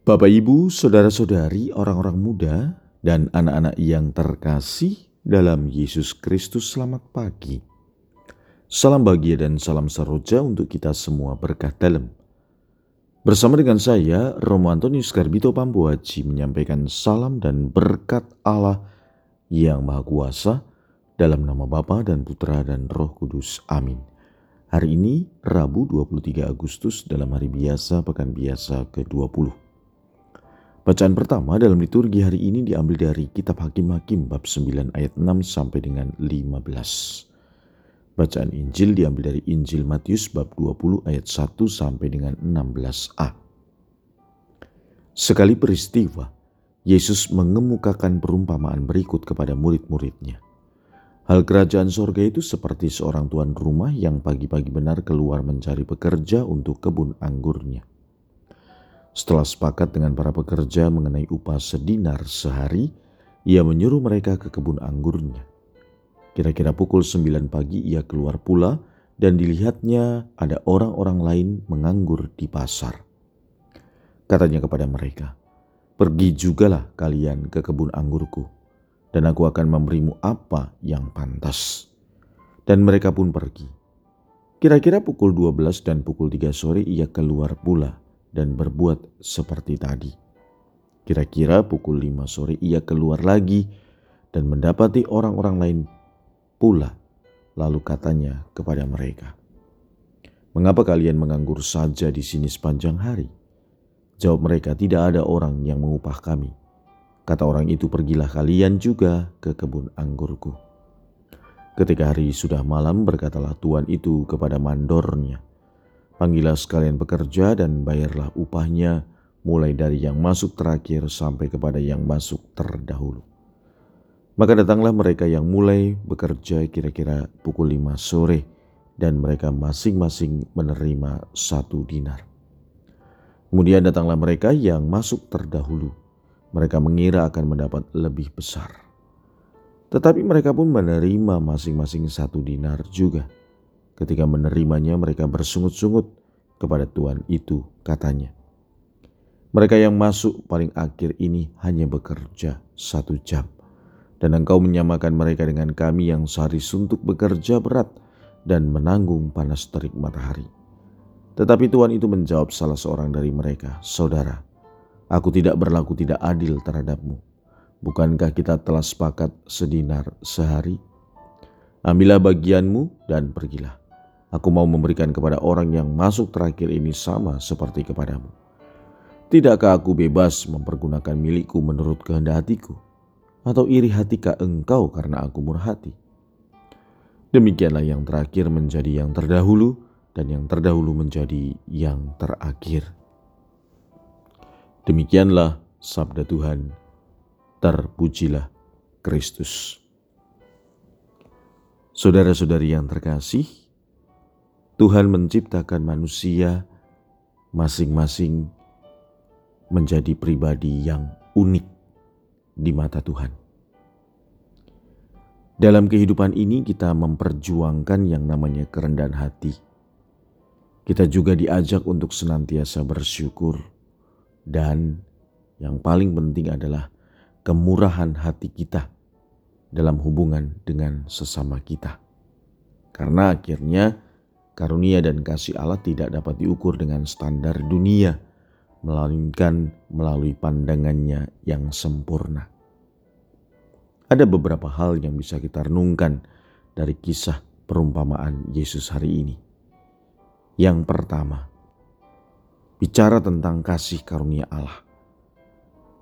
Bapak, Ibu, saudara-saudari, orang-orang muda, dan anak-anak yang terkasih dalam Yesus Kristus, selamat pagi. Salam bahagia dan salam seroja untuk kita semua berkah dalam. Bersama dengan saya, Romo Antonius Garbito Pambuaji menyampaikan salam dan berkat Allah yang Maha Kuasa dalam nama Bapa dan Putra dan Roh Kudus. Amin. Hari ini Rabu 23 Agustus dalam hari biasa pekan biasa ke-20. Bacaan pertama dalam liturgi hari ini diambil dari kitab Hakim-Hakim bab 9 ayat 6 sampai dengan 15. Bacaan Injil diambil dari Injil Matius bab 20 ayat 1 sampai dengan 16a. Sekali peristiwa, Yesus mengemukakan perumpamaan berikut kepada murid-muridnya. Hal kerajaan sorga itu seperti seorang tuan rumah yang pagi-pagi benar keluar mencari pekerja untuk kebun anggurnya. Setelah sepakat dengan para pekerja mengenai upah sedinar sehari, ia menyuruh mereka ke kebun anggurnya. Kira-kira pukul sembilan pagi ia keluar pula dan dilihatnya ada orang-orang lain menganggur di pasar. Katanya kepada mereka, Pergi jugalah kalian ke kebun anggurku dan aku akan memberimu apa yang pantas. Dan mereka pun pergi. Kira-kira pukul 12 dan pukul 3 sore ia keluar pula dan berbuat seperti tadi. Kira-kira pukul 5 sore ia keluar lagi dan mendapati orang-orang lain pula. Lalu katanya kepada mereka, Mengapa kalian menganggur saja di sini sepanjang hari? Jawab mereka, tidak ada orang yang mengupah kami. Kata orang itu, pergilah kalian juga ke kebun anggurku. Ketika hari sudah malam, berkatalah tuan itu kepada mandornya, Panggillah sekalian pekerja dan bayarlah upahnya mulai dari yang masuk terakhir sampai kepada yang masuk terdahulu. Maka datanglah mereka yang mulai bekerja kira-kira pukul lima sore dan mereka masing-masing menerima satu dinar. Kemudian datanglah mereka yang masuk terdahulu mereka mengira akan mendapat lebih besar. Tetapi mereka pun menerima masing-masing satu dinar juga. Ketika menerimanya mereka bersungut-sungut kepada Tuhan itu katanya. Mereka yang masuk paling akhir ini hanya bekerja satu jam. Dan engkau menyamakan mereka dengan kami yang sehari suntuk bekerja berat dan menanggung panas terik matahari. Tetapi Tuhan itu menjawab salah seorang dari mereka, Saudara, Aku tidak berlaku tidak adil terhadapmu. Bukankah kita telah sepakat sedinar sehari? Ambillah bagianmu dan pergilah. Aku mau memberikan kepada orang yang masuk terakhir ini sama seperti kepadamu. Tidakkah aku bebas mempergunakan milikku menurut kehendak hatiku? Atau iri hatikah engkau karena aku murah hati? Demikianlah yang terakhir menjadi yang terdahulu dan yang terdahulu menjadi yang terakhir. Demikianlah sabda Tuhan. Terpujilah Kristus. Saudara-saudari yang terkasih, Tuhan menciptakan manusia masing-masing menjadi pribadi yang unik di mata Tuhan. Dalam kehidupan ini, kita memperjuangkan yang namanya kerendahan hati. Kita juga diajak untuk senantiasa bersyukur dan yang paling penting adalah kemurahan hati kita dalam hubungan dengan sesama kita. Karena akhirnya karunia dan kasih Allah tidak dapat diukur dengan standar dunia, melainkan melalui pandangannya yang sempurna. Ada beberapa hal yang bisa kita renungkan dari kisah perumpamaan Yesus hari ini. Yang pertama, bicara tentang kasih karunia Allah.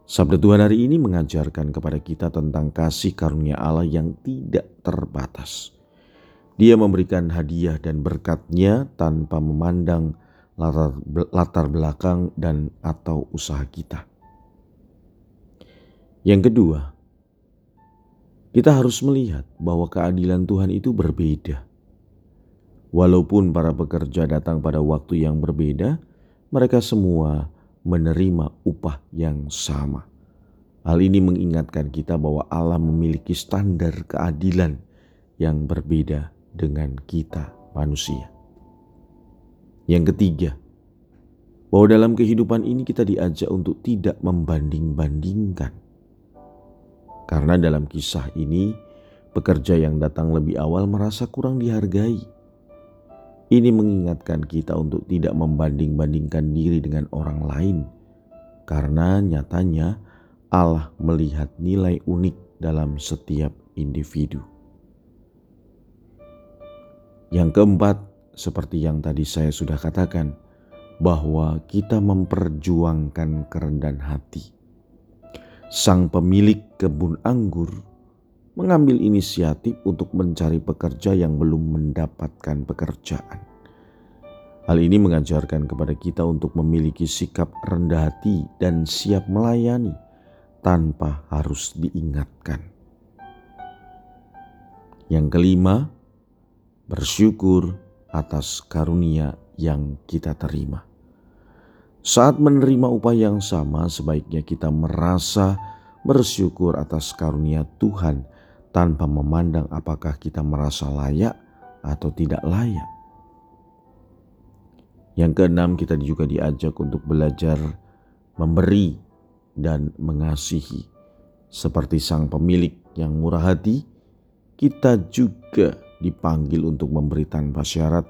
Sabda Tuhan hari ini mengajarkan kepada kita tentang kasih karunia Allah yang tidak terbatas. Dia memberikan hadiah dan berkatnya tanpa memandang latar, latar belakang dan atau usaha kita. Yang kedua, kita harus melihat bahwa keadilan Tuhan itu berbeda. Walaupun para pekerja datang pada waktu yang berbeda, mereka semua menerima upah yang sama. Hal ini mengingatkan kita bahwa Allah memiliki standar keadilan yang berbeda dengan kita manusia. Yang ketiga, bahwa dalam kehidupan ini kita diajak untuk tidak membanding-bandingkan. Karena dalam kisah ini, pekerja yang datang lebih awal merasa kurang dihargai. Ini mengingatkan kita untuk tidak membanding-bandingkan diri dengan orang lain, karena nyatanya Allah melihat nilai unik dalam setiap individu. Yang keempat, seperti yang tadi saya sudah katakan, bahwa kita memperjuangkan kerendahan hati. Sang pemilik kebun anggur mengambil inisiatif untuk mencari pekerja yang belum mendapatkan pekerjaan. Hal ini mengajarkan kepada kita untuk memiliki sikap rendah hati dan siap melayani tanpa harus diingatkan. Yang kelima, bersyukur atas karunia yang kita terima. Saat menerima upah yang sama, sebaiknya kita merasa bersyukur atas karunia Tuhan tanpa memandang apakah kita merasa layak atau tidak layak. Yang keenam, kita juga diajak untuk belajar memberi dan mengasihi. Seperti sang pemilik yang murah hati, kita juga dipanggil untuk memberi tanpa syarat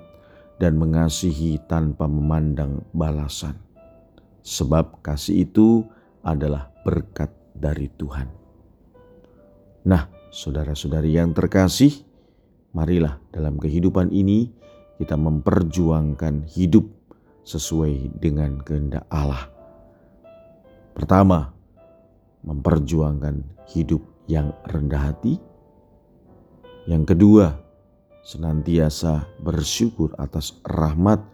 dan mengasihi tanpa memandang balasan sebab kasih itu adalah berkat dari Tuhan. Nah, saudara-saudari yang terkasih, marilah dalam kehidupan ini kita memperjuangkan hidup sesuai dengan kehendak Allah. Pertama, memperjuangkan hidup yang rendah hati. Yang kedua, senantiasa bersyukur atas rahmat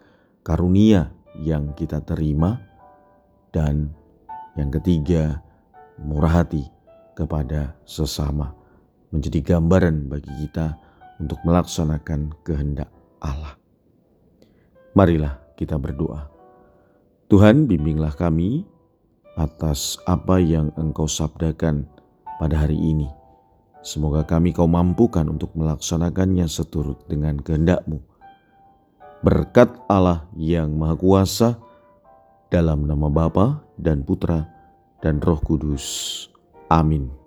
karunia yang kita terima dan yang ketiga, murah hati kepada sesama menjadi gambaran bagi kita untuk melaksanakan kehendak Allah. Marilah kita berdoa. Tuhan bimbinglah kami atas apa yang Engkau sabdakan pada hari ini. Semoga kami kau mampukan untuk melaksanakannya seturut dengan kehendak-Mu. Berkat Allah yang Maha Kuasa, dalam nama Bapa dan Putra dan Roh Kudus. Amin.